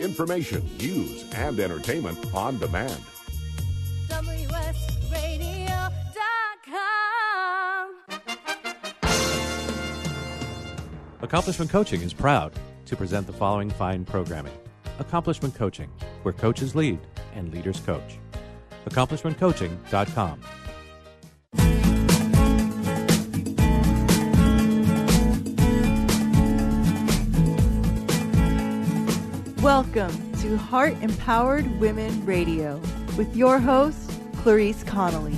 Information, news, and entertainment on demand. WSRadio.com. Accomplishment Coaching is proud to present the following fine programming Accomplishment Coaching, where coaches lead and leaders coach. AccomplishmentCoaching.com. Welcome to Heart Empowered Women Radio with your host, Clarice Connolly.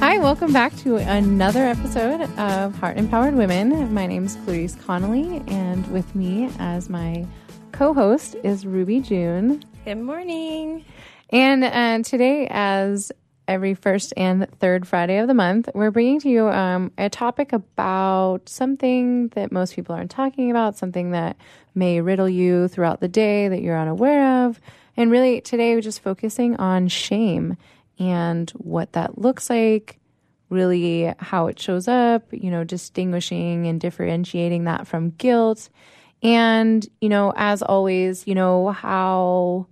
Hi, welcome back to another episode of Heart Empowered Women. My name is Clarice Connolly, and with me as my co host is Ruby June. Good morning. And uh, today, as every first and third Friday of the month, we're bringing to you um, a topic about something that most people aren't talking about, something that may riddle you throughout the day that you're unaware of. And really, today we're just focusing on shame and what that looks like, really how it shows up, you know, distinguishing and differentiating that from guilt. And, you know, as always, you know, how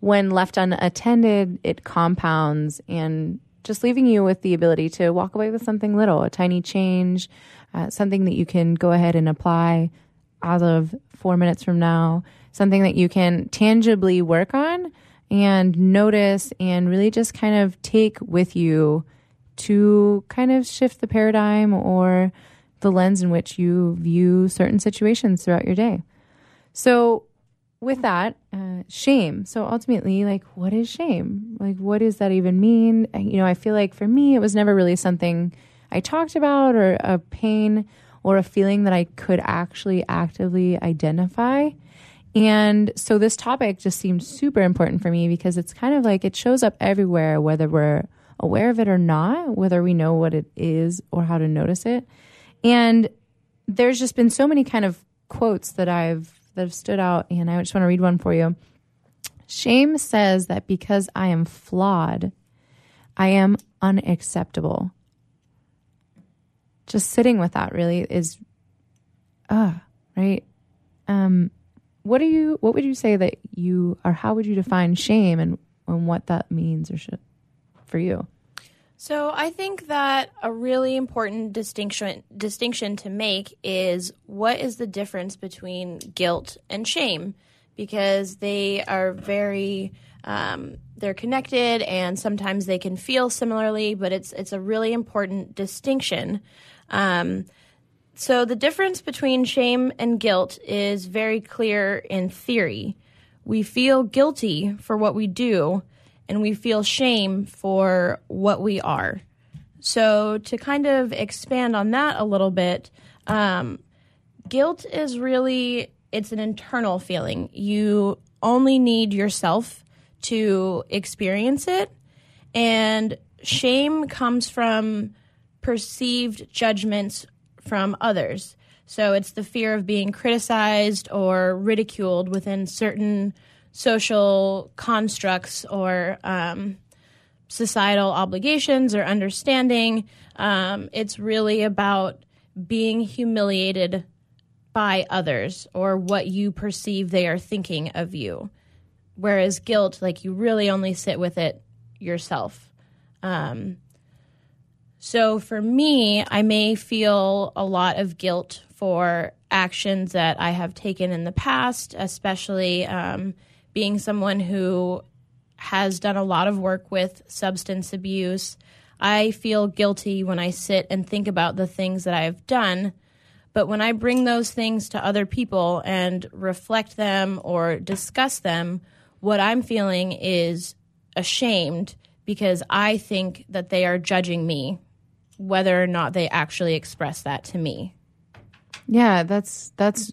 when left unattended, it compounds and just leaving you with the ability to walk away with something little, a tiny change, uh, something that you can go ahead and apply as of four minutes from now, something that you can tangibly work on and notice and really just kind of take with you to kind of shift the paradigm or the lens in which you view certain situations throughout your day. So, with that, uh, shame. So, ultimately, like, what is shame? Like, what does that even mean? You know, I feel like for me, it was never really something I talked about or a pain or a feeling that I could actually actively identify. And so this topic just seemed super important for me because it's kind of like it shows up everywhere, whether we're aware of it or not, whether we know what it is or how to notice it. And there's just been so many kind of quotes that I've that have stood out, and I just want to read one for you. Shame says that because I am flawed, I am unacceptable. Just sitting with that really is ah uh, right? Um what do you what would you say that you or how would you define shame and and what that means or should for you so I think that a really important distinction distinction to make is what is the difference between guilt and shame because they are very um, they're connected and sometimes they can feel similarly, but it's it's a really important distinction um, so the difference between shame and guilt is very clear in theory. We feel guilty for what we do, and we feel shame for what we are. So to kind of expand on that a little bit, um, guilt is really it's an internal feeling. You only need yourself to experience it, and shame comes from perceived judgments from others. So it's the fear of being criticized or ridiculed within certain social constructs or um, societal obligations or understanding. Um, it's really about being humiliated by others or what you perceive they are thinking of you. Whereas guilt, like you really only sit with it yourself. Um, so for me, I may feel a lot of guilt for actions that I have taken in the past, especially um, being someone who has done a lot of work with substance abuse. I feel guilty when I sit and think about the things that I've done. But when I bring those things to other people and reflect them or discuss them, what I'm feeling is ashamed because I think that they are judging me whether or not they actually express that to me. Yeah, that's that's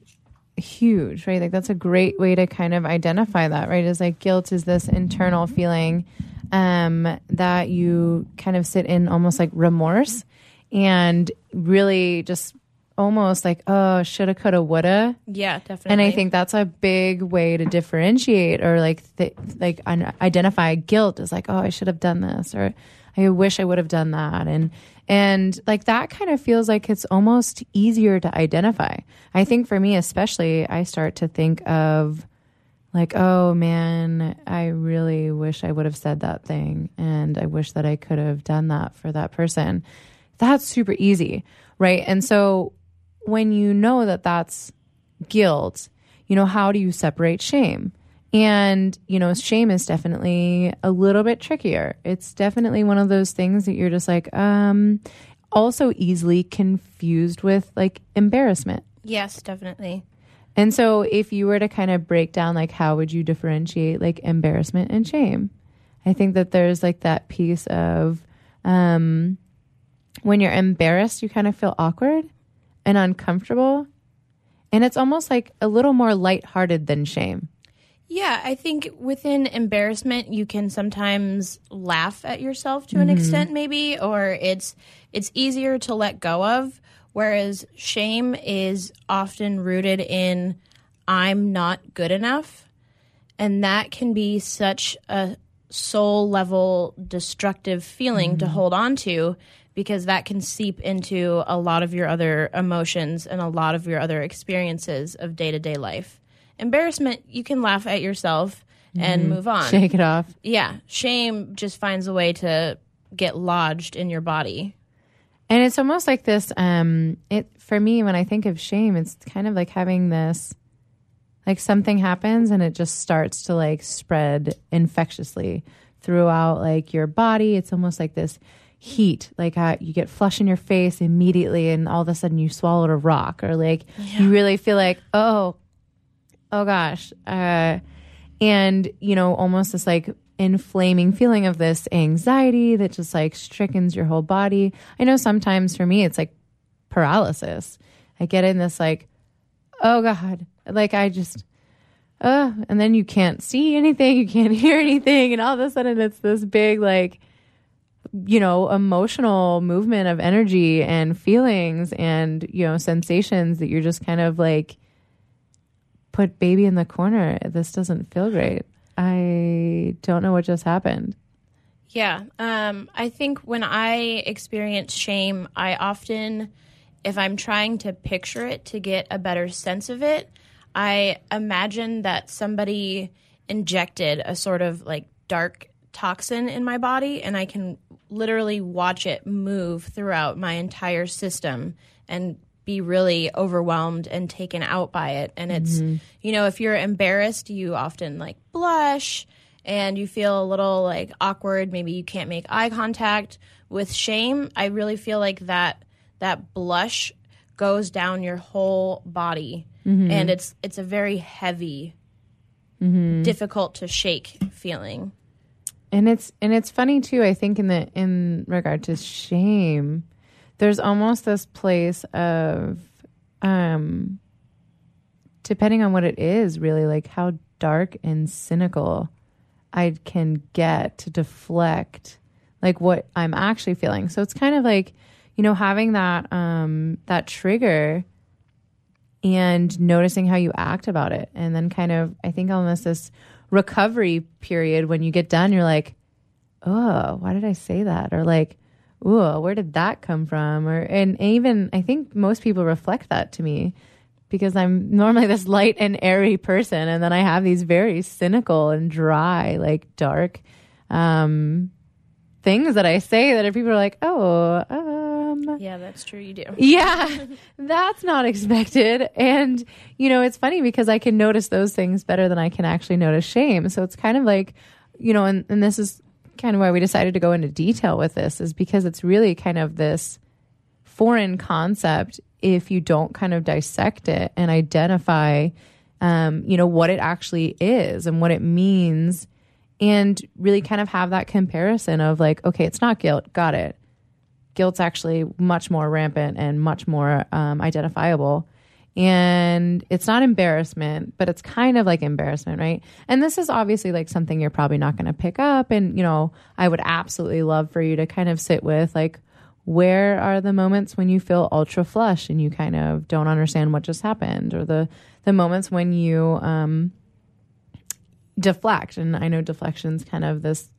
huge, right? Like that's a great way to kind of identify that, right? Is like guilt is this internal feeling um that you kind of sit in almost like remorse and really just almost like oh shoulda coulda woulda yeah definitely and i think that's a big way to differentiate or like th- like identify guilt is like oh i should have done this or i wish i would have done that and and like that kind of feels like it's almost easier to identify. I think for me, especially, I start to think of like, oh man, I really wish I would have said that thing. And I wish that I could have done that for that person. That's super easy. Right. And so when you know that that's guilt, you know, how do you separate shame? And, you know, shame is definitely a little bit trickier. It's definitely one of those things that you're just like, um, also easily confused with like embarrassment. Yes, definitely. And so if you were to kind of break down like how would you differentiate like embarrassment and shame? I think that there's like that piece of um when you're embarrassed you kind of feel awkward and uncomfortable and it's almost like a little more lighthearted than shame. Yeah, I think within embarrassment you can sometimes laugh at yourself to an mm-hmm. extent maybe or it's it's easier to let go of whereas shame is often rooted in I'm not good enough and that can be such a soul level destructive feeling to mm-hmm. hold on to because that can seep into a lot of your other emotions and a lot of your other experiences of day-to-day life. Embarrassment, you can laugh at yourself and move on. Shake it off. Yeah, shame just finds a way to get lodged in your body. And it's almost like this um it for me when I think of shame it's kind of like having this like something happens and it just starts to like spread infectiously throughout like your body. It's almost like this heat like uh, you get flush in your face immediately and all of a sudden you swallowed a rock or like you really feel like oh oh gosh. Uh and you know almost this like inflaming feeling of this anxiety that just like strickens your whole body. I know sometimes for me it's like paralysis. I get in this like oh god. Like i just uh and then you can't see anything. You can't hear anything. And all of a sudden it's this big like you know emotional movement of energy and feelings and you know sensations that you're just kind of like put baby in the corner this doesn't feel great i don't know what just happened Yeah. Um, I think when I experience shame, I often, if I'm trying to picture it to get a better sense of it, I imagine that somebody injected a sort of like dark toxin in my body and I can literally watch it move throughout my entire system and be really overwhelmed and taken out by it. And it's, mm-hmm. you know, if you're embarrassed, you often like blush and you feel a little like awkward. Maybe you can't make eye contact. With shame, I really feel like that that blush goes down your whole body, mm-hmm. and it's it's a very heavy, mm-hmm. difficult to shake feeling. and it's and it's funny too i think in the in regard to shame there's almost this place of um depending on what it is really like how dark and cynical i can get to deflect like what i'm actually feeling. So it's kind of like you know having that um that trigger and noticing how you act about it. And then kind of i think almost this recovery period when you get done you're like oh why did i say that? Or like oh where did that come from or and even i think most people reflect that to me because i'm normally this light and airy person and then i have these very cynical and dry like dark um things that i say that are people are like oh um Yeah, that's true. You do. yeah, that's not expected. And, you know, it's funny because I can notice those things better than I can actually notice shame. So it's kind of like, you know, and, and this is kind of why we decided to go into detail with this, is because it's really kind of this foreign concept if you don't kind of dissect it and identify, um, you know, what it actually is and what it means. And really kind of have that comparison of like, okay, it's not guilt, got it guilt's actually much more rampant and much more um, identifiable. And it's not embarrassment, but it's kind of like embarrassment, right? And this is obviously like something you're probably not going to pick up. And, you know, I would absolutely love for you to kind of sit with like, where are the moments when you feel ultra flush and you kind of don't understand what just happened or the the moments when you um deflect and i know deflection's kind of this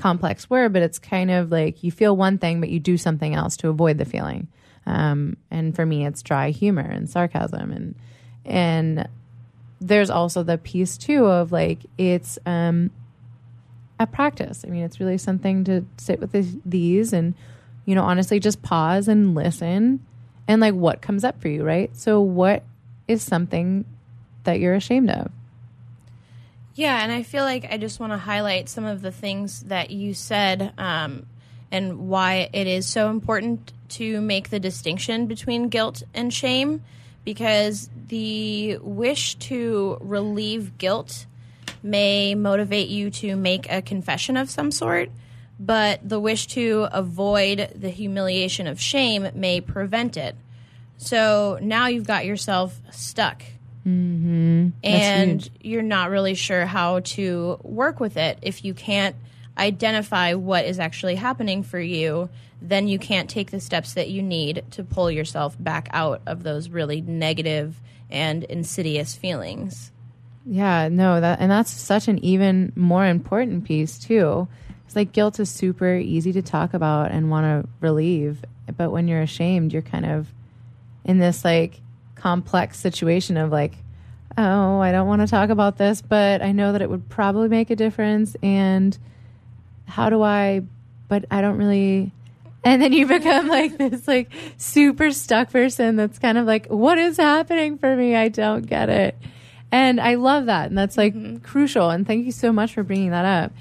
complex word, but it's kind of like you feel one thing, but you do something else to avoid the feeling. Um, and for me, it's dry humor and sarcasm, and and there's also the piece too of like it's um a practice. I mean, it's really something to sit with the, these and you know, honestly just pause and listen and like what comes up for you, right? So what is something that you're ashamed of? Yeah, and I feel like I just want to highlight some of the things that you said um, and why it is so important to make the distinction between guilt and shame because the wish to relieve guilt may motivate you to make a confession of some sort, but the wish to avoid the humiliation of shame may prevent it. So now you've got yourself stuck. Mm-hmm. And you're not really sure how to work with it if you can't identify what is actually happening for you then you can't take the steps that you need to pull yourself back out of those really negative and insidious feelings. Yeah, no, that and that's such an even more important piece too. It's like guilt is super easy to talk about and want to relieve, but when you're ashamed, you're kind of in this like complex situation of like, oh, I don't want to talk about this, but I know that it would probably make a difference and how do I but I don't really and then you become like this like super stuck person that's kind of like what is happening for me? I don't get it. And i love that and that's like mm-hmm. crucial and thank you so much for bringing that up.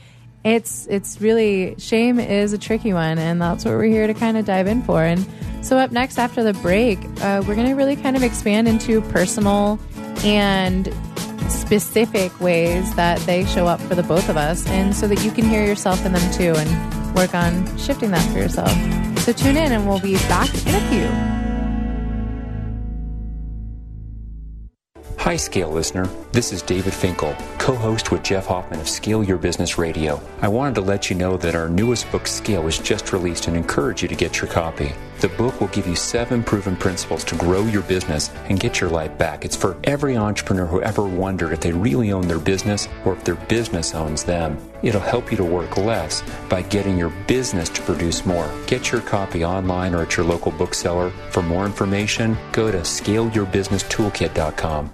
It's it's really shame is a tricky one and that's what we're here to kind of dive in for. And so up next after the break uh, we're going to really kind of expand into personal and specific ways that they show up for the both of us and so that you can hear yourself in them too and work on shifting that for yourself. So tune in and we'll be back in a few. Hi, Scale listener. This is David Finkel, co host with Jeff Hoffman of Scale Your Business Radio. I wanted to let you know that our newest book, Scale, was just released and encourage you to get your copy. The book will give you seven proven principles to grow your business and get your life back. It's for every entrepreneur who ever wondered if they really own their business or if their business owns them. It'll help you to work less by getting your business to produce more. Get your copy online or at your local bookseller. For more information, go to scaleyourbusinesstoolkit.com.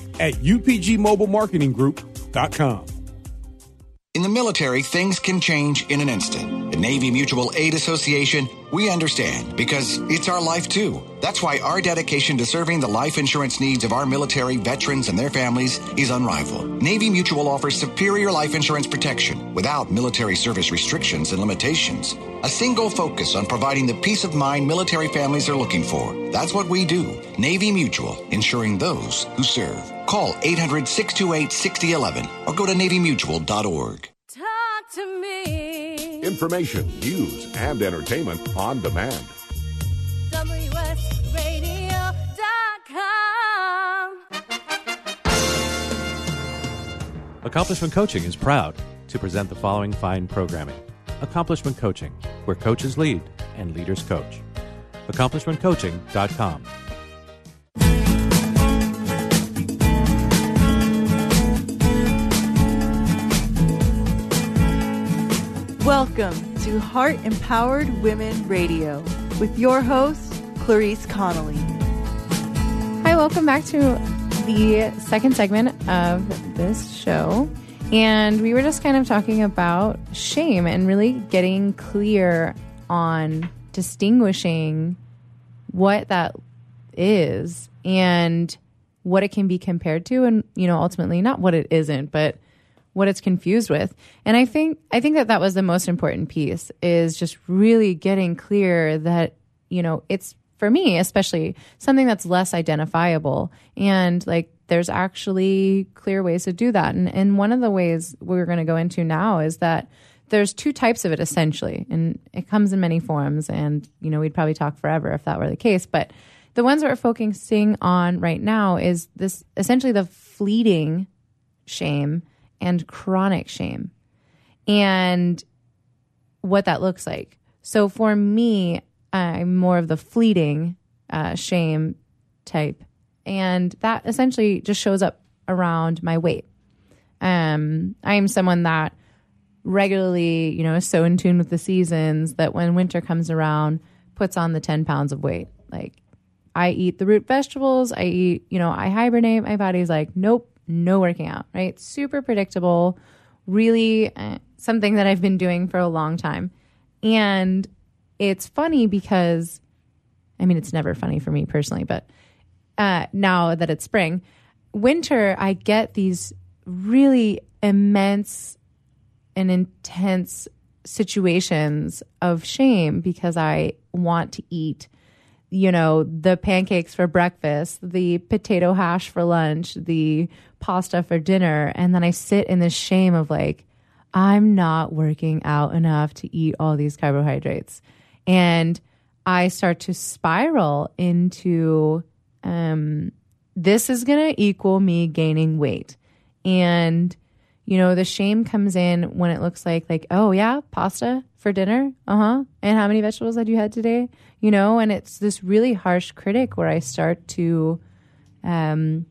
at upgmobilemarketinggroup.com. In the military, things can change in an instant. The Navy Mutual Aid Association, we understand because it's our life too. That's why our dedication to serving the life insurance needs of our military veterans and their families is unrivaled. Navy Mutual offers superior life insurance protection without military service restrictions and limitations. A single focus on providing the peace of mind military families are looking for. That's what we do. Navy Mutual, insuring those who serve. Call 800 628 6011 or go to NavyMutual.org. to me. Information, news, and entertainment on demand. WSRadio.com. Accomplishment Coaching is proud to present the following fine programming Accomplishment Coaching, where coaches lead and leaders coach. AccomplishmentCoaching.com. Welcome to Heart Empowered Women Radio with your host, Clarice Connolly. Hi, welcome back to the second segment of this show. And we were just kind of talking about shame and really getting clear on distinguishing what that is and what it can be compared to and you know ultimately not what it isn't but what it's confused with. And i think i think that that was the most important piece is just really getting clear that you know it's for me especially something that's less identifiable. And like there's actually clear ways to do that. And and one of the ways we're going to go into now is that there's two types of it essentially. And it comes in many forms and you know we'd probably talk forever if that were the case. But the ones that we're focusing on right now is this essentially the fleeting shame and chronic shame. And what that looks like. So for me i'm more of the fleeting uh, shame type. And that essentially just shows up around my weight. Um, i'm someone that regularly, you know, is so in tune with the seasons that when winter comes around, puts on the 10 pounds of weight. Like, I eat the root vegetables, I eat, you know, I hibernate. My body's like, nope, no working out, right? Super predictable, really uh, something that I've been doing for a long time. And it's funny because, I mean, it's never funny for me personally, but uh, now that it's spring, winter, I get these really immense and intense situations of shame because I want to eat, you know, the pancakes for breakfast, the potato hash for lunch, the pasta for dinner. And then I sit in this shame of like, I'm not working out enough to eat all these carbohydrates. And I start to spiral into um, this is going to equal me gaining weight. And you know, the shame comes in when it looks like like, oh yeah, pasta for dinner, uh huh. And how many vegetables had you had today? You know, and it's this really harsh critic where I start to, um,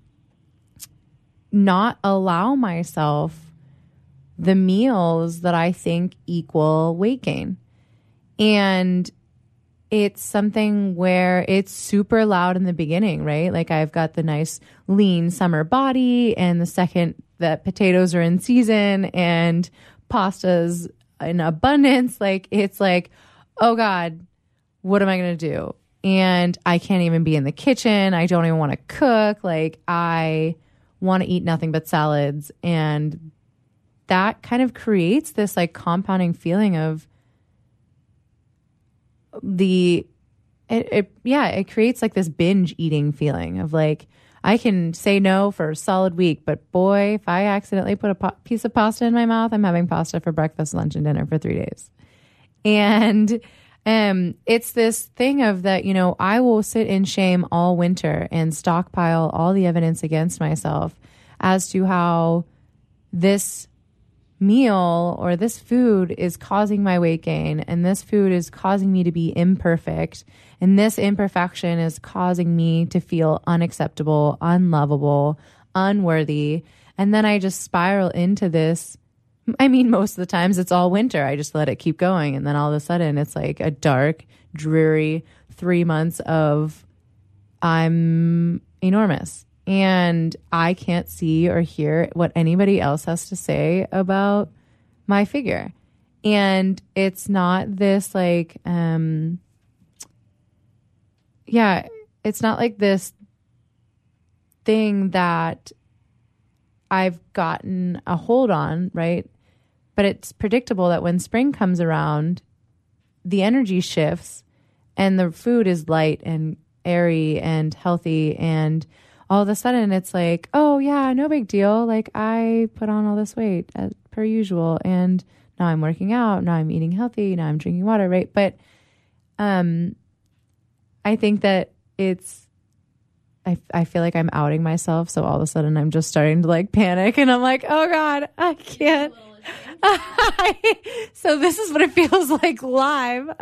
not allow myself the meals that I think equal weight gain, and it's something where it's super loud in the beginning, right? Like I've got the nice lean summer body, and the second that potatoes are in season and pastas in abundance, like it's like, oh God, what am I going to do? And I can't even be in the kitchen. I don't even want to cook. Like I want to eat nothing but salads. And that kind of creates this like compounding feeling of the it, it, yeah it creates like this binge eating feeling of like i can say no for a solid week but boy if i accidentally put a po- piece of pasta in my mouth i'm having pasta for breakfast lunch and dinner for three days and um it's this thing of that you know i will sit in shame all winter and stockpile all the evidence against myself as to how this meal or this food is causing my weight gain and this food is causing me to be imperfect and this imperfection is causing me to feel unacceptable, unlovable, unworthy. And then I just spiral into this I mean most of the times it's all winter. I just let it keep going and then all of a sudden it's like a dark, dreary 3 months of I'm enormous and I can't see or hear what anybody else has to say about my figure. And it's not this like um yeah, it's not like this thing that I've gotten a hold on, right? But it's predictable that when spring comes around, the energy shifts and the food is light and airy and healthy and all of a sudden it's like, oh yeah, no big deal. Like I put on all this weight at per usual and now I'm working out, now I'm eating healthy, now I'm drinking water, right? But um I think that it's I, I feel like I'm outing myself. So all of a sudden I'm just starting to like panic and I'm like, oh God, I can't. so this is what it feels like live.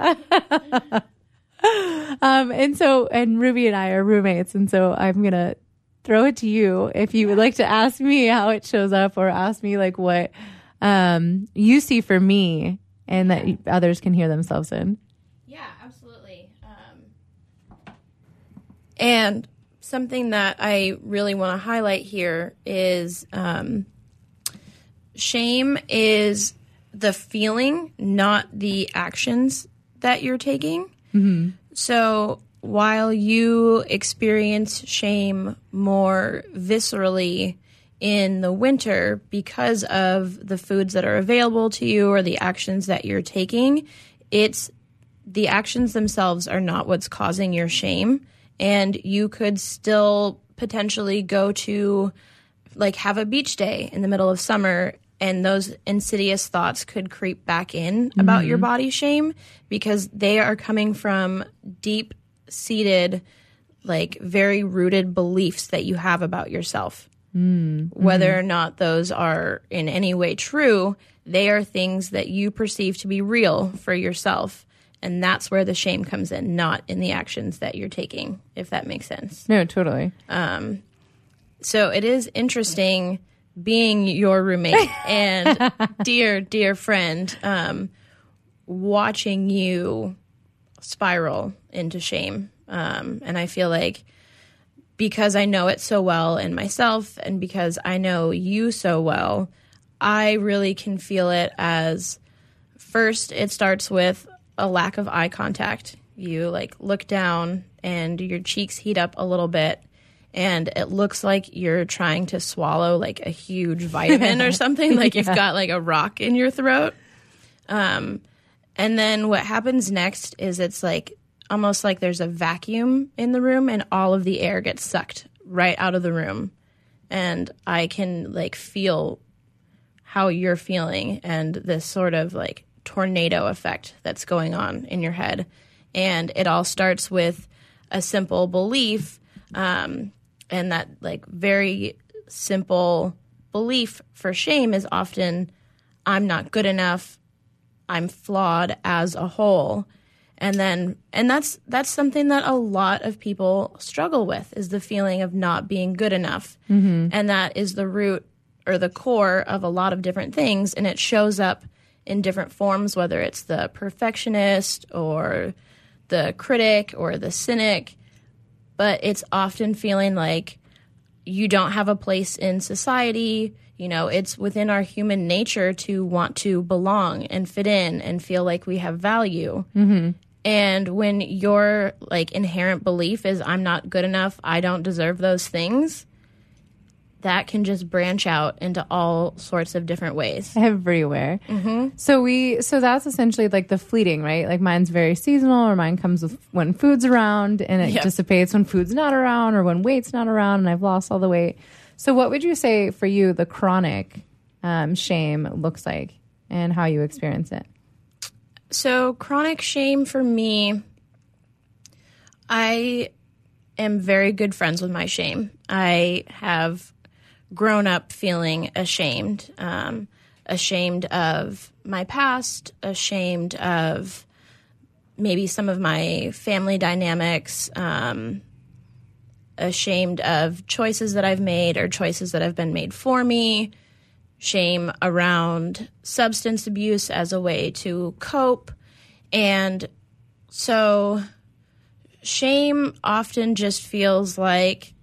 um, and so, and Ruby and I are roommates. And so I'm going to throw it to you if you would like to ask me how it shows up or ask me like what um, you see for me and that others can hear themselves in. Yeah, absolutely. Um, and something that I really want to highlight here is um, shame is the feeling, not the actions that you're taking. Mm-hmm. So while you experience shame more viscerally in the winter because of the foods that are available to you or the actions that you're taking, it's the actions themselves are not what's causing your shame and you could still potentially go to like have a beach day in the middle of summer and those insidious thoughts could creep back in mm-hmm. about your body shame because they are coming from deep seated like very rooted beliefs that you have about yourself mm-hmm. whether or not those are in any way true they are things that you perceive to be real for yourself and that's where the shame comes in, not in the actions that you're taking, if that makes sense. No, totally. Um, so it is interesting being your roommate and dear, dear friend, um, watching you spiral into shame. Um, and I feel like because I know it so well in myself and because I know you so well, I really can feel it as first it starts with a lack of eye contact. You like look down and your cheeks heat up a little bit and it looks like you're trying to swallow like a huge vitamin or something like yeah. you've got like a rock in your throat. Um and then what happens next is it's like almost like there's a vacuum in the room and all of the air gets sucked right out of the room. And I can like feel how you're feeling and this sort of like tornado effect that's going on in your head. And it all starts with a simple belief, um, and that like very simple belief for shame is often I'm not good enough, I'm flawed as a whole. And then and that's that's something that a lot of people struggle with is the feeling of not being good enough. Mm-hmm. And that is the root or the core of a lot of different things and it shows up in different forms, whether it's the perfectionist or the critic or the cynic. But it's often feeling like you don't have a place in society. You know, it's within our human nature to want to belong and fit in and feel like we have value. Mm-hmm. And when your like inherent belief is I'm not good enough, I don't deserve those things, that can just branch out into all sorts of different ways everywhere. Mm-hmm. So we, so that's essentially like the fleeting, right? Like mine's very seasonal, or mine comes with when food's around, and it yep. dissipates when food's not around, or when weight's not around, and I've lost all the weight. So, what would you say for you the chronic um, shame looks like, and how you experience it? So, chronic shame for me, I am very good friends with my shame. I have grown up feeling ashamed, um, ashamed of my past, ashamed of maybe some of my family dynamics, um, ashamed of choices that I've made or choices that have been made for me, shame around substance abuse as a way to cope. And so shame often just feels like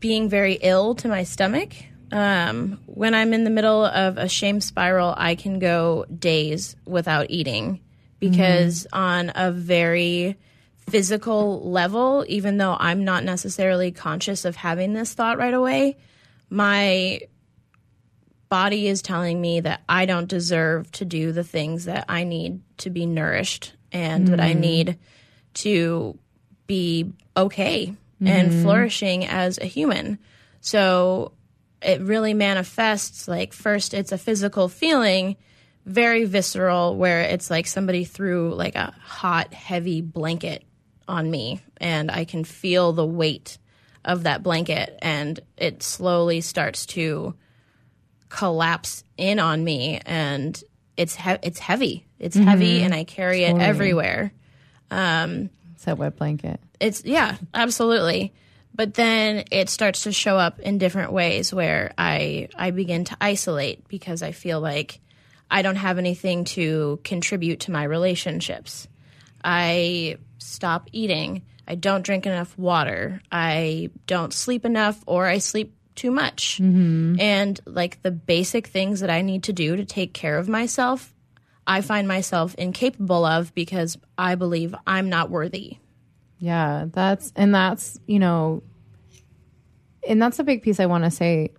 being very ill to my stomach. Um, when I'm in the middle of a shame spiral, I can go days without eating because, mm-hmm. on a very physical level, even though I'm not necessarily conscious of having this thought right away, my body is telling me that I don't deserve to do the things that I need to be nourished and mm-hmm. that I mm. need to be okay mm-hmm. and flourishing as a human. So it really manifests like first it's a physical feeling very visceral where it's like somebody threw like a hot heavy blanket on me and i can feel the weight of that blanket and it slowly starts to collapse in on me and it's he- it's heavy it's heavy and i carry it everywhere um It's that wet blanket. It's yeah, absolutely. But then it starts to show up in different ways where I I begin to isolate because I feel like I don't have anything to contribute to my relationships. I stop eating. I don't drink enough water. I don't sleep enough or I sleep too much. Mm-hmm. And like the basic things that I need to do to take care of myself, I find myself incapable of because I believe I'm not worthy. Yeah, that's and that's you know, and that's a big piece I want to say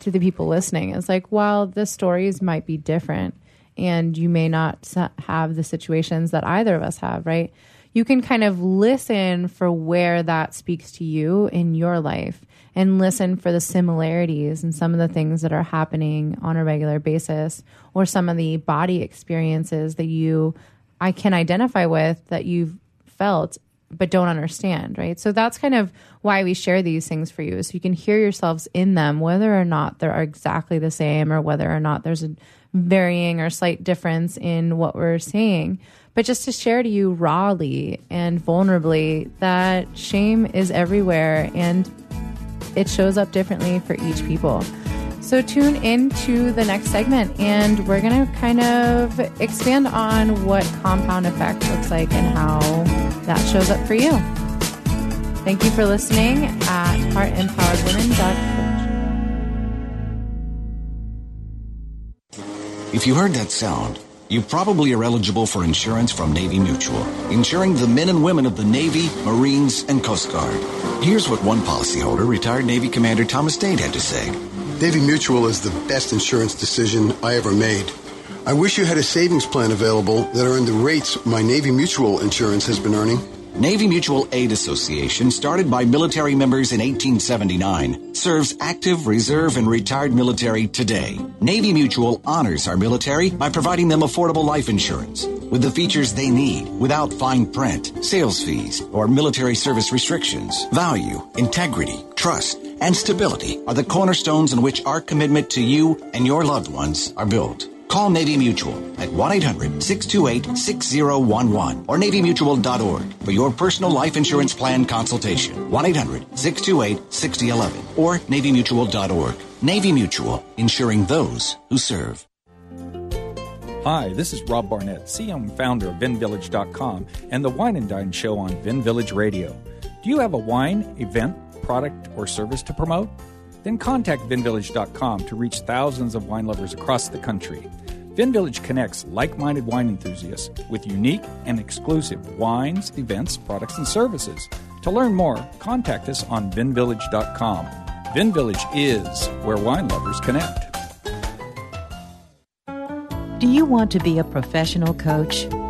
to the people listening is like, while the stories might be different, and you may not have the situations that either of us have, right? You can kind of listen for where that speaks to you in your life and listen for the similarities and some of the things that are happening on a regular basis or some of the body experiences that you I can identify with that you've felt but don't understand, right? So that's kind of why we share these things for you, so you can hear yourselves in them, whether or not they're exactly the same or whether or not there's a varying or slight difference in what we're saying. But just to share to you rawly and vulnerably that shame is everywhere and it shows up differently for each people. So tune into the next segment and we're going to kind of expand on what compound effect looks like and how that shows up for you. Thank you for listening at heartempoweredwomen.coach. If you heard that sound, you probably are eligible for insurance from Navy Mutual, insuring the men and women of the Navy, Marines, and Coast Guard. Here's what one policyholder, retired Navy Commander Thomas Dade, had to say. Navy Mutual is the best insurance decision I ever made. I wish you had a savings plan available that earned the rates my Navy Mutual insurance has been earning. Navy Mutual Aid Association, started by military members in 1879, serves active, reserve, and retired military today. Navy Mutual honors our military by providing them affordable life insurance with the features they need without fine print, sales fees, or military service restrictions. Value, integrity, trust, and stability are the cornerstones on which our commitment to you and your loved ones are built. Call Navy Mutual at 1-800-628-6011 or navymutual.org for your personal life insurance plan consultation. 1-800-628-6011 or navymutual.org. Navy Mutual, insuring those who serve. Hi, this is Rob Barnett, CEO founder of VinVillage.com and the Wine and Dine Show on Vin Village Radio. Do you have a wine, event, product, or service to promote? Then contact VinVillage.com to reach thousands of wine lovers across the country. VinVillage connects like minded wine enthusiasts with unique and exclusive wines, events, products, and services. To learn more, contact us on VinVillage.com. VinVillage is where wine lovers connect. Do you want to be a professional coach?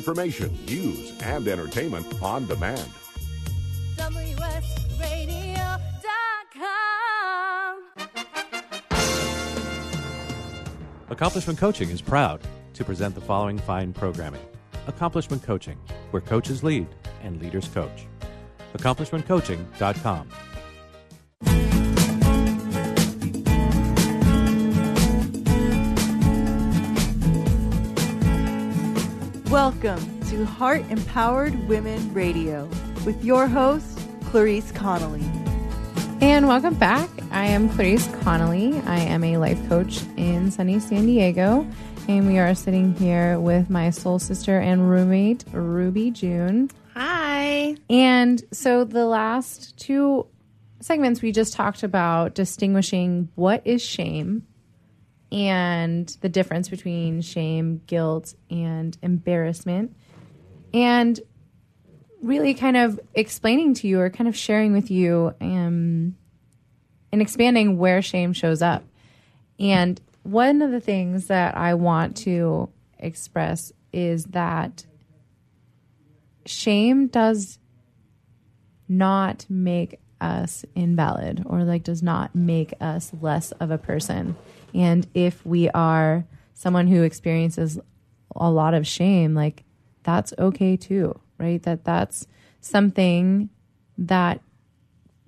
Information, news, and entertainment on demand. Accomplishment Coaching is proud to present the following fine programming Accomplishment Coaching, where coaches lead and leaders coach. AccomplishmentCoaching.com. Welcome to Heart Empowered Women Radio with your host, Clarice Connolly. And welcome back. I am Clarice Connolly. I am a life coach in sunny San Diego. And we are sitting here with my soul sister and roommate, Ruby June. Hi. And so the last two segments, we just talked about distinguishing what is shame and the difference between shame, guilt, and embarrassment. And really kind of explaining to you or kind of sharing with you um, and expanding where shame shows up. And one of the things that I want to express is that shame does not make us invalid or like does not make us less of a person. And if we are someone who experiences a lot of shame, like that's okay too, right? That that's something that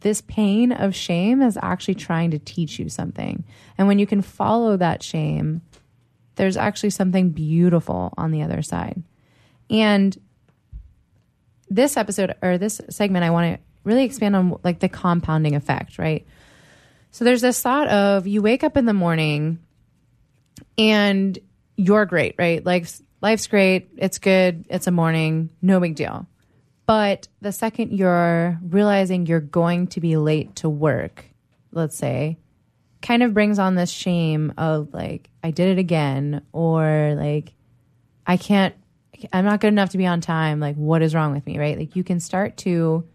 this pain of shame is actually trying to teach you something. And when you can follow that shame, there's actually something beautiful on the other side. And this episode or this segment, I want to really expand on like the compounding effect, right? So there's this thought of you wake up in the morning and you're great, right? Like life's great, it's good, it's a morning, no big deal. But the second you're realizing you're going to be late to work, let's say, kind of brings on this shame of like, I did it again, or like, I can't, I'm not good enough to be on time. Like, what is wrong with me, right? Like, you can start to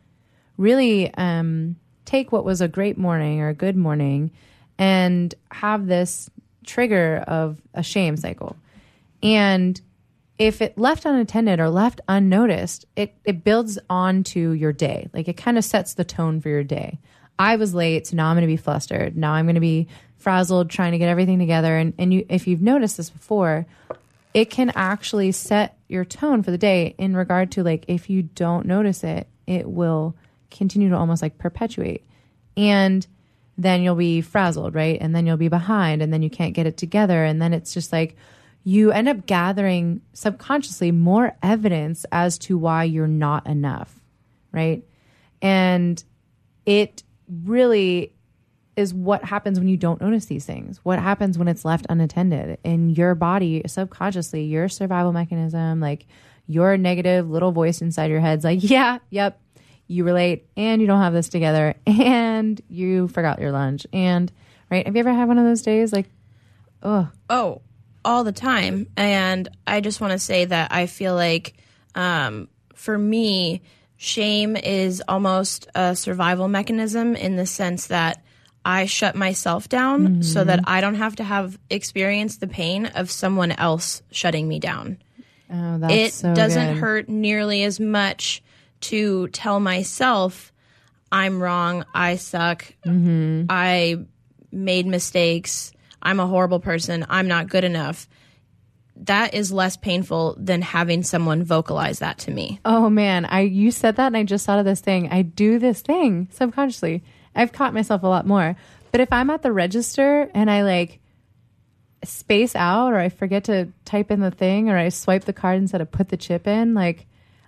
really um, take what was a great morning or a good morning and have this trigger of a shame cycle. And if it left unattended or left unnoticed, it, it builds onto your day. Like it kind of sets the tone for your day. I was late, so now I'm going to be flustered. Now I'm going to be frazzled trying to get everything together. And, and you, if you've noticed this before, it can actually set your tone for the day in regard to like if you don't notice it, it will continue to almost like perpetuate. And then you'll be frazzled, right? And then you'll be behind and then you can't get it together. And then it's just like you end up gathering subconsciously more evidence as to why you're not enough, right? And it really is what happens when you don't notice these things. What happens when it's left unattended in your body subconsciously, your survival mechanism, like your negative little voice inside your head's like, yeah, yep, you relate and you don't have this together and you forgot your lunch. And right, have you ever had one of those days like, oh, Oh, all the time. And I just want to say that I feel like um, for me, shame is almost a survival mechanism in the sense that I shut myself down so that I don't have to have experienced the pain of someone else shutting me down. oh, that's it so doesn't good. hurt nearly as much to tell myself I'm wrong, I suck, Mm-hmm. I made mistakes, I'm a horrible person, I'm not good enough. That is less painful than having someone vocalize that to me. Oh man, I you said that and I just thought of this thing. I do this thing subconsciously. I've caught myself a lot more. But if I'm at the register and I like space out or I forget to type in the thing or I swipe the card instead of put the chip in, like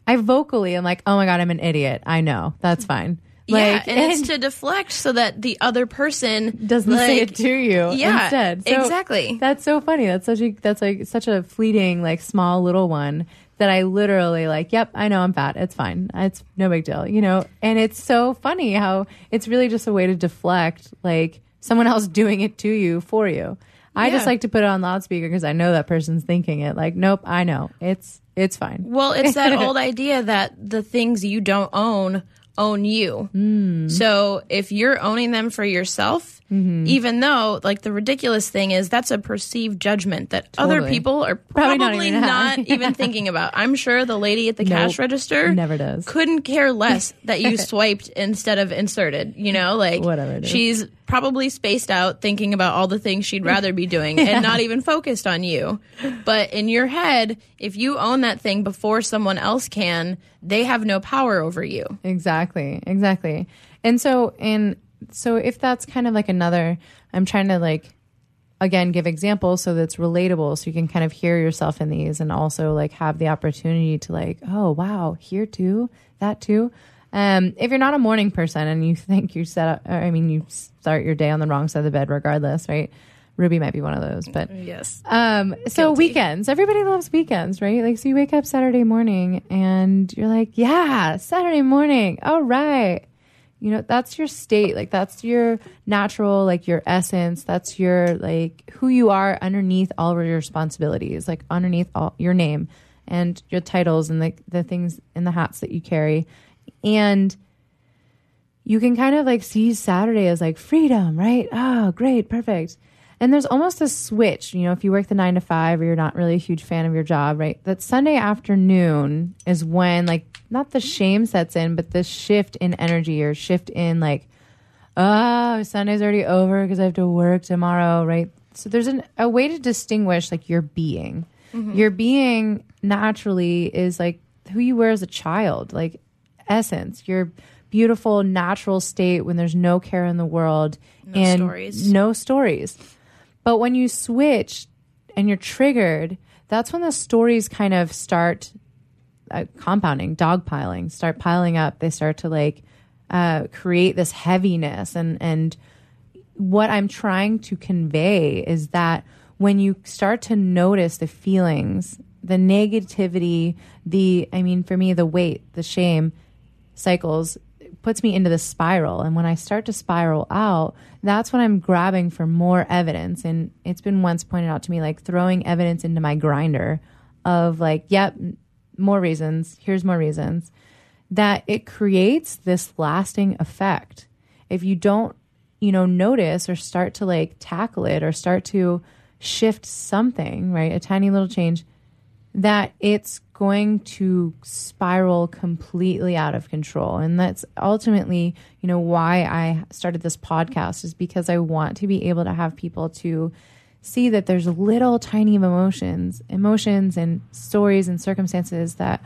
I vocally am like, "Oh my god, I'm an idiot." I know. That's fine. Like yeah, and, it's to deflect so that the other person doesn't say it to you Yeah, instead. So exactly. That's so funny. That's such a that's like such a fleeting, like small little one that I literally like, yep, I know I'm fat. It's fine. It's no big deal. You know? And it's so funny how it's really just a way to deflect like someone else doing it to you for you. I just like to put it on loudspeaker because I know that person's thinking it. Like, nope, I know. It's it's fine. Well, it's that old idea that the things you don't own own you. Hmm. So if you're owning them for yourself, Mm-hmm. Even though, like, the ridiculous thing is that's a perceived judgment that other people are Probably probably, not not, even even, thinking about. I'm sure the lady at the Nope. cash register Never does. couldn't care less that you swiped instead of inserted. You know, like Whatever, she's probably spaced out thinking about all the things she'd rather be doing and not even focused on you. But in your head, if you own that thing before someone else can, they have no power over you. Exactly. Exactly. And so and so if that's kind of like another I'm trying to like again give examples so that's relatable so you can kind of hear yourself in these and also like have the opportunity to like oh wow here too that too um if you're not a morning person and you think you set up or, i mean you start your day on the wrong side of the bed regardless right ruby might be one of those but Yes. um, so weekends, everybody loves weekends, right? Like, so you wake up Saturday morning and you're like, yeah, Saturday morning. All right. You know, that's your state. Like, that's your natural, like, your essence. That's your, like, who you are underneath all of your responsibilities, like, underneath all your name and your titles and the, the things and the hats that you carry. And, you can kind of like see Saturday as like freedom, right? Oh, great, perfect. And there's almost a switch, you know, if you work the nine to five or you're not really a huge fan of your job, right? That Sunday afternoon is when like not the shame sets in, but the shift in energy or shift in like, oh, Sunday's already over because I have to work tomorrow, right? So there's an, a way to distinguish like your being. Mhm. Your being naturally is like who you were as a child, like essence, your beautiful natural state when there's no care in the world No and stories. no stories. But when you switch and you're triggered, that's when the stories kind of start uh, compounding, dogpiling, start piling up. They start to like uh, create this heaviness. And, and what I'm trying to convey is that when you start to notice the feelings, the negativity, the, I mean, for me, the weight, the shame cycles puts me into the spiral. And when I start to spiral out, that's when I'm grabbing for more evidence. And it's been once pointed out to me like throwing evidence into my grinder of like, yep, more reasons. Here's more reasons. That it creates this lasting effect. If you don't, you know, notice or start to like tackle it or start to shift something, right? A tiny little change, that it's going to spiral completely out of control. And that's ultimately, you know, why I started this podcast is because I want to be able to have people to see that there's little tiny emotions, emotions and stories and circumstances that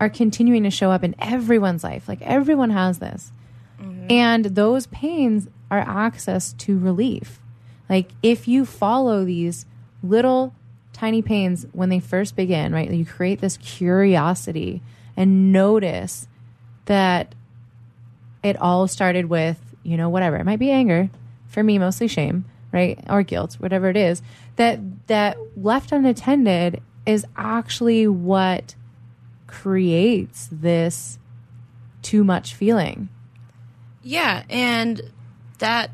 are continuing to show up in everyone's life. Like everyone has this. Mm-hmm. And those pains are access to relief. Like if you follow these little tiny pains when they first begin, right? You create this curiosity and notice that it all started with, you know, whatever. It might be anger, for me mostly shame, right? Or guilt, whatever it is. That that left unattended is actually what creates this too much feeling. Yeah, and that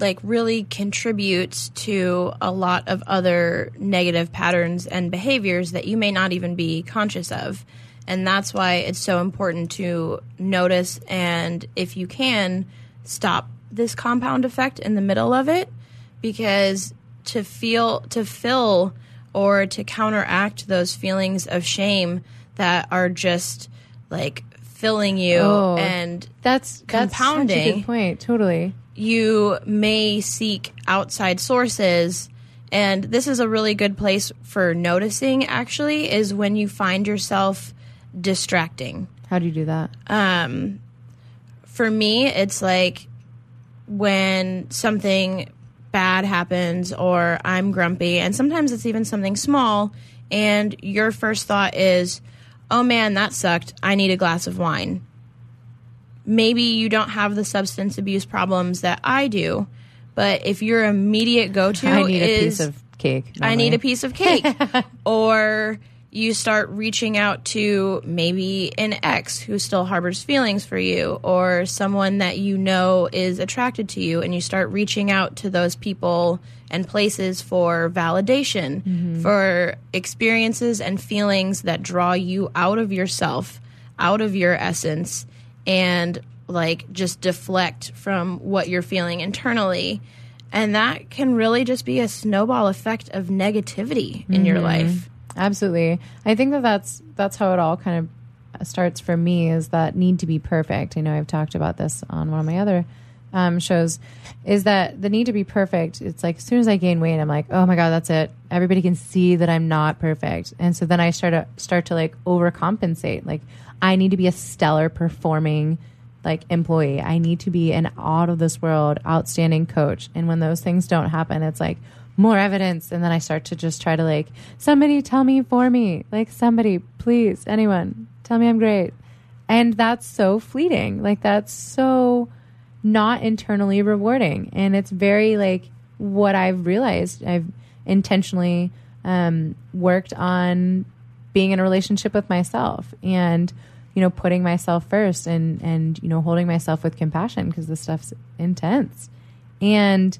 like really contributes to a lot of other negative patterns and behaviors that you may not even be conscious of. And that's why it's so important to notice and if you can stop this compound effect in the middle of it because to feel to fill or to counteract those feelings of shame that are just like filling you Oh, and that's that's such a compounding good point. Totally. You may seek outside sources and this is a really good place for noticing actually is when you find yourself distracting How do you do that? um, for me, it's like when something bad happens or I'm grumpy, and sometimes it's even something small, and your first thought is, oh man, that sucked. I need a glass of wine. Maybe you don't have the substance abuse problems that I do, but if your immediate go to I need is a piece of cake. I need a piece of cake. or you start reaching out to maybe an ex who still harbors feelings for you, or someone that you know is attracted to you, and you start reaching out to those people and places for validation, Mhm. for experiences and feelings that draw you out of yourself, out of your essence, and like just deflect from what you're feeling internally. And that can really just be a snowball effect of negativity in your Mhm. life. Absolutely. I think that that's that's how it all kind of starts for me is that need to be perfect. I know I've talked about this on one of my other um, shows. Is that the need to be perfect? It's like as soon as I gain weight, I'm like, oh my god, that's it. Everybody can see that I'm not perfect, and so then I start to start to like overcompensate. Like I need to be a stellar performing like employee. I need to be an out of this world outstanding coach. And when those things don't happen, it's like more evidence and then I start to just try to like somebody tell me for me. Like somebody, please, anyone, tell me I'm great. And that's so fleeting. Like that's so not internally rewarding. And it's very like what I've realized. I've intentionally um, worked on being in a relationship with myself and you know putting myself first and and you know holding myself with compassion because this stuff's intense and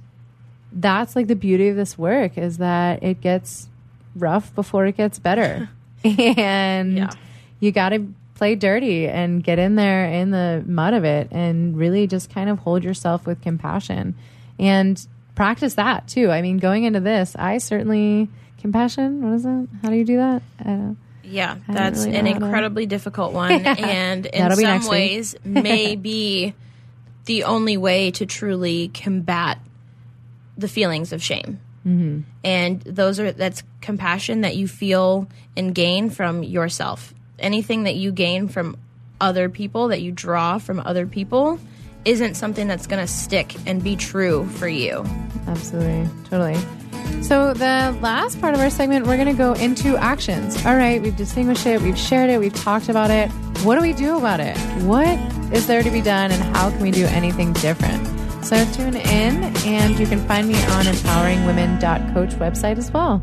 that's like the beauty of this work is that it gets rough before it gets better and you got to play dirty and get in there in the mud of it and really just kind of hold yourself with compassion and practice that too i mean going into this i certainly compassion what is that how do you do that I don't. Yeah, that's really an know how to- incredibly difficult one, Yeah. and in some ways may be the only way to truly combat the feelings of shame. Mm-hmm. And those are that's compassion that you feel and gain from yourself. Anything that you gain from other people that you draw from other people isn't something that's going to stick and be true for you. Absolutely. Totally. So, the last part of our segment, we're going to go into actions. All right, we've distinguished it, we've shared it, we've talked about it. What do we do about it? What is there to be done, and how can we do anything different? So, tune in, and you can find me on empoweringwomen.coach website as well.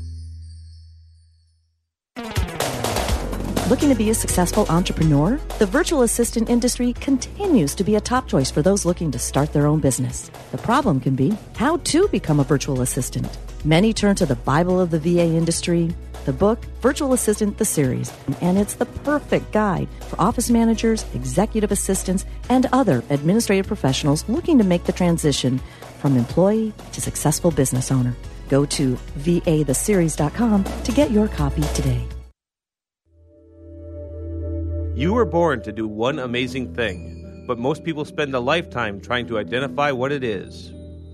Looking to be a successful entrepreneur? The virtual assistant industry continues to be a top choice for those looking to start their own business. The problem can be how to become a virtual assistant. Many turn to the Bible of the VA industry, the book Virtual Assistant the Series, and it's the perfect guide for office managers, executive assistants, and other administrative professionals looking to make the transition from employee to successful business owner. Go to vatheseries.com to get your copy today. You were born to do one amazing thing, but most people spend a lifetime trying to identify what it is.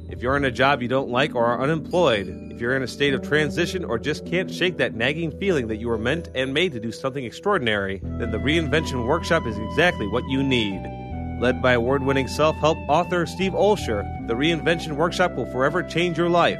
If you're in a job you don't like or are unemployed, if you're in a state of transition or just can't shake that nagging feeling that you were meant and made to do something extraordinary, then the Reinvention Workshop is exactly what you need. Led by award winning self help author Steve Olsher, the Reinvention Workshop will forever change your life.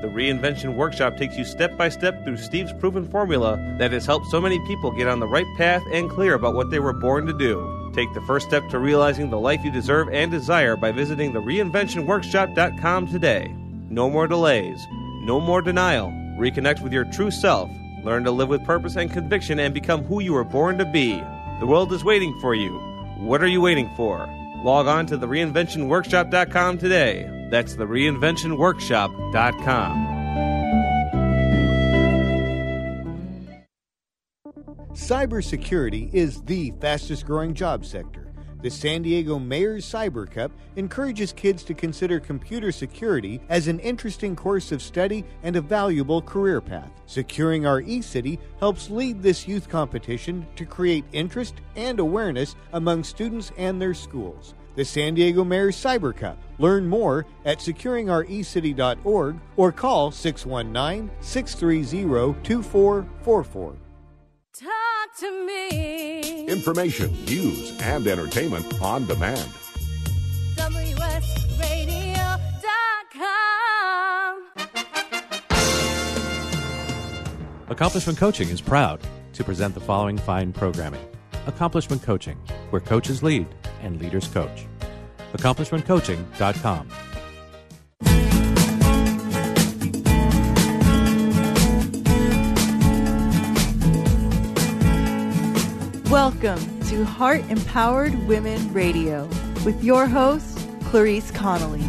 The Reinvention Workshop takes you step by step through Steve's proven formula that has helped so many people get on the right path and clear about what they were born to do. Take the first step to realizing the life you deserve and desire by visiting the reinventionworkshop.com today. No more delays, no more denial. Reconnect with your true self. Learn to live with purpose and conviction and become who you were born to be. The world is waiting for you. What are you waiting for? Log on to the reinventionworkshop.com today. That's the reinventionworkshop.com. Cybersecurity is the fastest growing job sector. The San Diego Mayor's Cyber Cup encourages kids to consider computer security as an interesting course of study and a valuable career path. Securing Our eCity helps lead this youth competition to create interest and awareness among students and their schools. The San Diego Mayor's Cyber Cup. Learn more at securingourecity.org or call 619 630 2444. Talk to me. Information, news, and entertainment on demand. WSRadio.com. Accomplishment Coaching is proud to present the following fine programming Accomplishment Coaching, where coaches lead and leaders coach. AccomplishmentCoaching.com. Welcome to Heart Empowered Women Radio with your host, Clarice Connolly.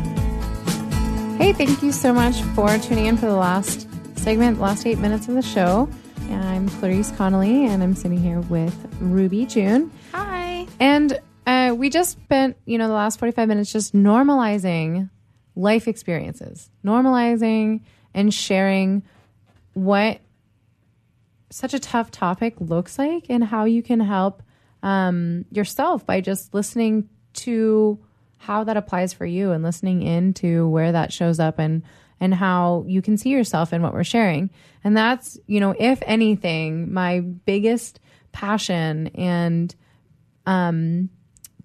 Hey, thank you so much for tuning in for the last segment, last eight minutes of the show. I'm Clarice Connolly, and I'm sitting here with Ruby June. Hi. And uh, we just spent, you know, the last 45 minutes just normalizing life experiences, normalizing and sharing what such a tough topic looks like and how you can help um, yourself by just listening to how that applies for you and listening into where that shows up and and how you can see yourself in what we're sharing. And that's, you know, if anything, my biggest passion and um,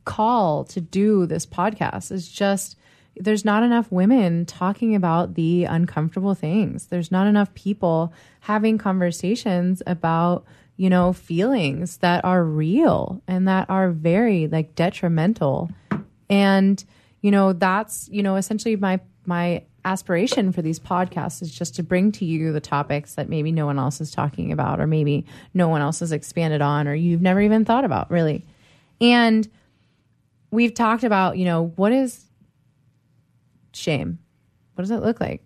call to do this podcast is just there's not enough women talking about the uncomfortable things. There's not enough people having conversations about, you know, feelings that are real and that are very like detrimental. And, you know, that's, you know, essentially my my aspiration for these podcasts is just to bring to you the topics that maybe no one else is talking about or maybe no one else has expanded on or you've never even thought about really. And we've talked about, you know, what is shame? What does it look like?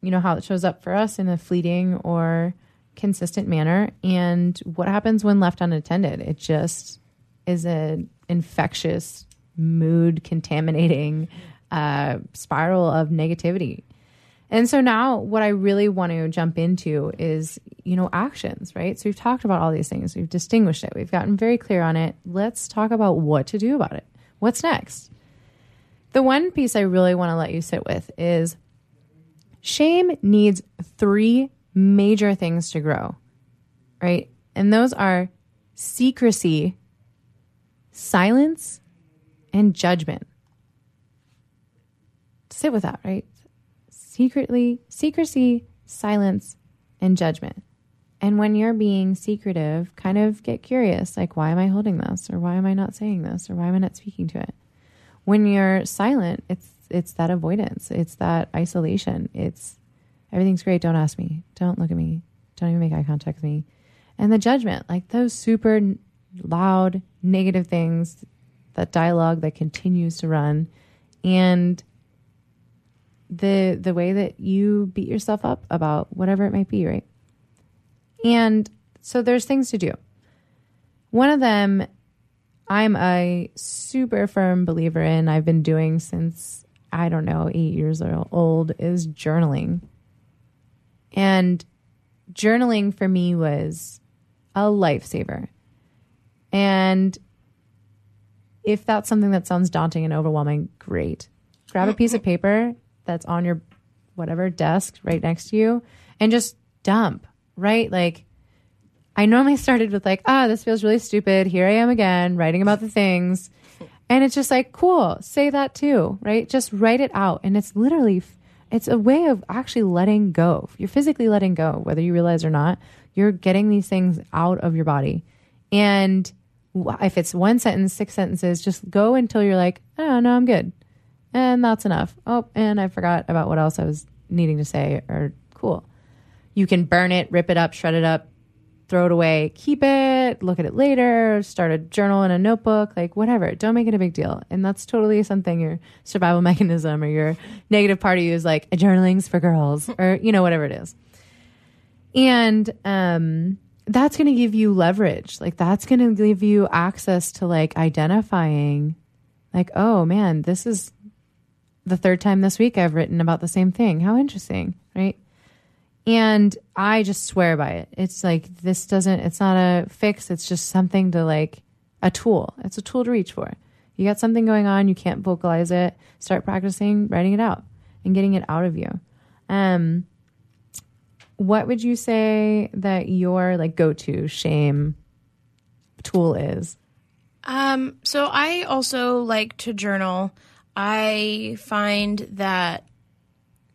You know, how it shows up for us in a fleeting or consistent manner. And what happens when left unattended? It just is an infectious, mood contaminating uh, spiral of negativity. And so now what I really want to jump into is, you know, actions, right? So we've talked about all these things. We've distinguished it. We've gotten very clear on it. Let's talk about what to do about it. What's next? The one piece I really want to let you sit with is shame needs three major things to grow, right? And those are secrecy, silence, and judgment. Sit with that, right? Secretly, secrecy, silence, and judgment. And when you're being secretive, kind of get curious like, why am I holding this? Or why am I not saying this? Or why am I not speaking to it? when you're silent, it's it's that avoidance, it's that isolation. It's everything's great. Don't ask me. Don't look at me. Don't even make eye contact with me. And the judgment, like those super loud negative things, that dialogue that continues to run, and the the way that you beat yourself up about whatever it might be, right? And so there's things to do. One of them I'm a super firm believer in, I've been doing since, I don't know, eight years old, is journaling. And journaling for me was a lifesaver. And if that's something that sounds daunting and overwhelming, great. Grab a piece of paper that's on your whatever desk right next to you and just dump, right? Like, I normally started with like, ah, this feels really stupid. Here I am again, writing about the things. And it's just like, cool, say that too, right? Just write it out. And it's literally, it's a way of actually letting go. You're physically letting go, whether you realize or not. You're getting these things out of your body. And if it's one sentence, six sentences, just go until you're like, oh, no, I'm good. And that's enough. Oh, and I forgot about what else I was needing to say, or cool. You can burn it, rip it up, shred it up, throw it away, keep it, look at it later, start a journal in a notebook, like whatever. Don't make it a big deal. And that's totally something your survival mechanism or your negative part of you is like, a journaling's for girls or, you know, whatever it is. And um, that's going to give you leverage. Like that's going to give you access to like identifying, like, oh man, this is the third time this week I've written about the same thing. How interesting, right? And I just swear by it. It's like this doesn't it's not a fix, it's just something to like a tool. It's a tool to reach for. You got something going on, you can't vocalize it. Start practicing writing it out and getting it out of you. Um, what would you say that your like go-to shame tool is? Um, so I also like to journal. I find that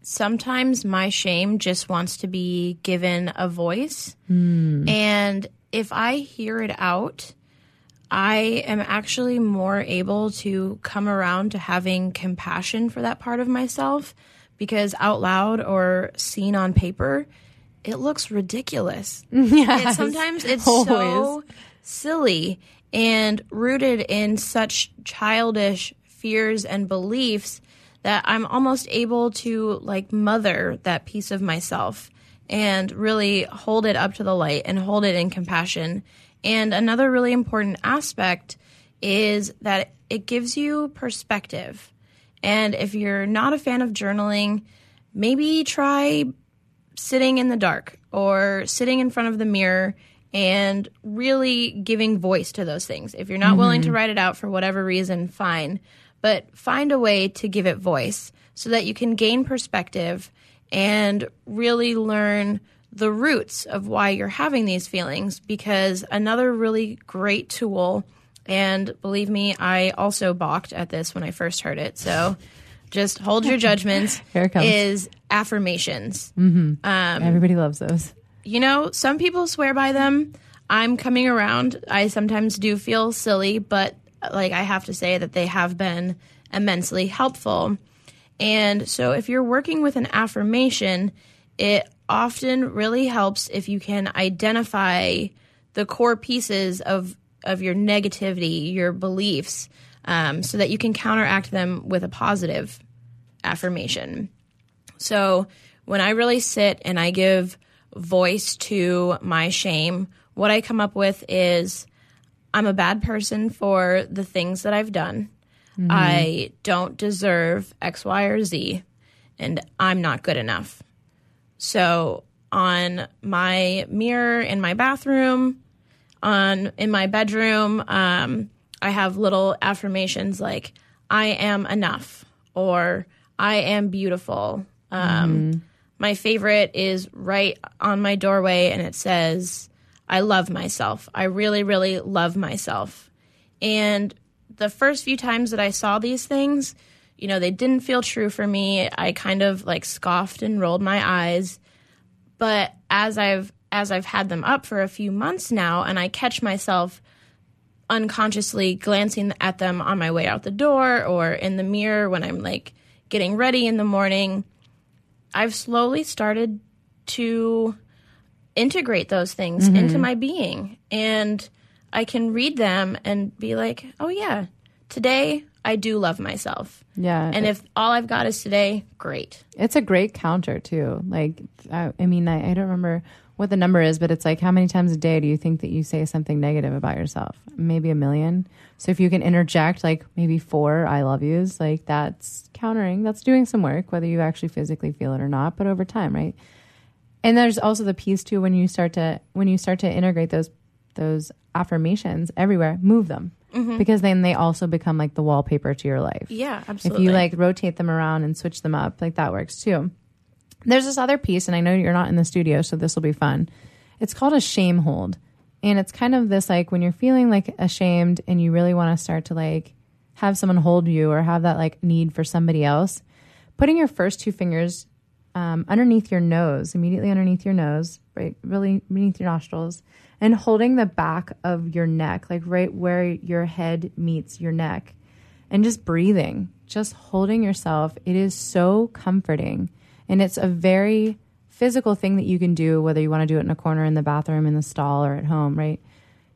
sometimes my shame just wants to be given a voice. Hmm. And if I hear it out, I am actually more able to come around to having compassion for that part of myself because out loud or seen on paper, it looks ridiculous. Yes, It- sometimes it's so silly and rooted in such childish fears and beliefs that I'm almost able to like mother that piece of myself and really hold it up to the light and hold it in compassion. And another really important aspect is that it gives you perspective. And if you're not a fan of journaling, maybe try sitting in the dark or sitting in front of the mirror and really giving voice to those things. If you're not willing to Mhm. write it out for whatever reason, fine. But find a way to give it voice so that you can gain perspective and really learn the roots of why you're having these feelings. Because another really great tool, and believe me, I also balked at this when I first heard it. So just hold your judgments. Here it comes. Is affirmations. hmm Um, Everybody loves those. you know, some people swear by them. I'm coming around. I sometimes do feel silly, but like I have to say that they have been immensely helpful. And so if you're working with an affirmation, it often really helps if you can identify the core pieces of of your negativity, your beliefs, um, so that you can counteract them with a positive affirmation. So when I really sit and I give voice to my shame, what I come up with is I'm a bad person for the things that I've done. Mhm. I don't deserve X, Y, or Z, and I'm not good enough. So on my mirror in my bathroom, on in my bedroom, um, I have little affirmations like "I am enough" or "I am beautiful." Um, Mhm. My favorite is right on my doorway, and it says, "I love myself. I really, really love myself." And the first few times that I saw these things, you know, they didn't feel true for me. I kind of like scoffed and rolled my eyes. But as I've as I've had them up for a few months now and I catch myself unconsciously glancing at them on my way out the door or in the mirror when I'm like getting ready in the morning, I've slowly started to integrate those things Mhm. into my being. And I can read them and be like, oh, yeah, today I do love myself. Yeah. And if all I've got is today, great. It's a great counter too. Like, I, I mean, I, I don't remember what the number is, but it's like how many times a day do you think that you say something negative about yourself? Maybe a million. So if you can interject like maybe four "I love yous," like that's countering. That's doing some work, whether you actually physically feel it or not. But over time, right? And there's also the piece too when you start to when you start to integrate those those affirmations everywhere, move them. Mhm. Because then they also become like the wallpaper to your life. Yeah, absolutely. If you like rotate them around and switch them up, like that works too. There's this other piece, and I know you're not in the studio, so this will be fun. It's called a shame hold. And it's kind of this like when you're feeling like ashamed and you really want to start to like have someone hold you or have that like need for somebody else, putting your first two fingers um, underneath your nose, immediately underneath your nose, right, really beneath your nostrils, and holding the back of your neck, like right where your head meets your neck, and just breathing, just holding yourself. It is so comforting. And it's a very physical thing that you can do, whether you want to do it in a corner in the bathroom, in the stall, or at home, right?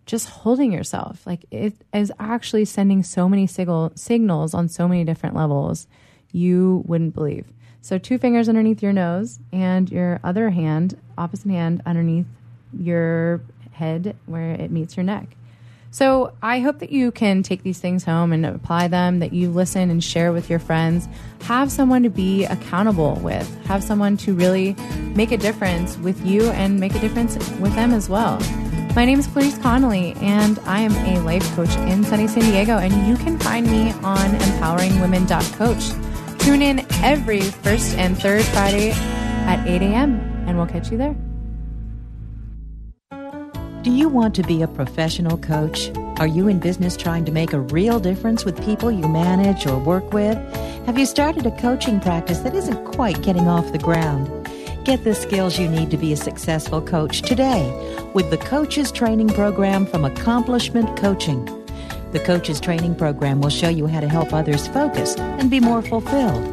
Just holding yourself. Like it is actually sending so many signal, signals on so many different levels you wouldn't believe. So, two fingers underneath your nose and your other hand, opposite hand, underneath your head where it meets your neck. So I hope that you can take these things home and apply them, that you listen and share with your friends. Have someone to be accountable with, have someone to really make a difference with you and make a difference with them as well. My name is Clarice Connolly, and I am a life coach in sunny San Diego. And you can find me on empoweringwomen.coach. Tune in every first and third Friday at 8 a.m., and we'll catch you there. Do you want to be a professional coach? Are you in business trying to make a real difference with people you manage or work with? Have you started a coaching practice that isn't quite getting off the ground? Get the skills you need to be a successful coach today with the Coaches Training Program from Accomplishment Coaching. The Coaches Training Program will show you how to help others focus and be more fulfilled.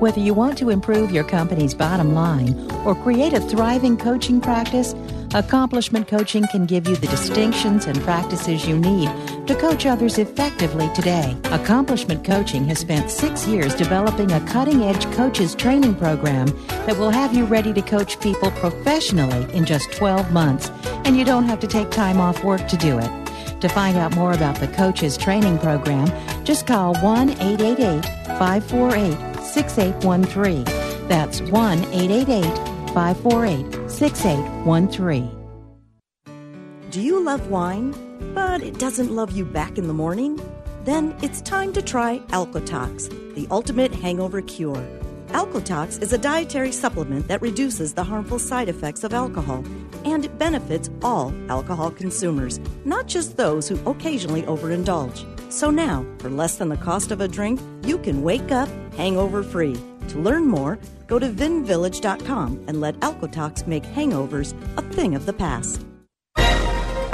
Whether you want to improve your company's bottom line or create a thriving coaching practice, Accomplishment Coaching can give you the distinctions and practices you need to coach others effectively today. Accomplishment Coaching has spent six years developing a cutting edge coaches training program that will have you ready to coach people professionally in just 12 months, and you don't have to take time off work to do it. To find out more about the coaches training program, just call 1 888 548 6813. That's 1 888 548 6813. Do you love wine, but it doesn't love you back in the morning? Then it's time to try Alcotox, the ultimate hangover cure. Alcotox is a dietary supplement that reduces the harmful side effects of alcohol, and it benefits all alcohol consumers, not just those who occasionally overindulge. So now, for less than the cost of a drink, you can wake up hangover free. To learn more, go to vinvillage.com and let Alcotox make hangovers a thing of the past.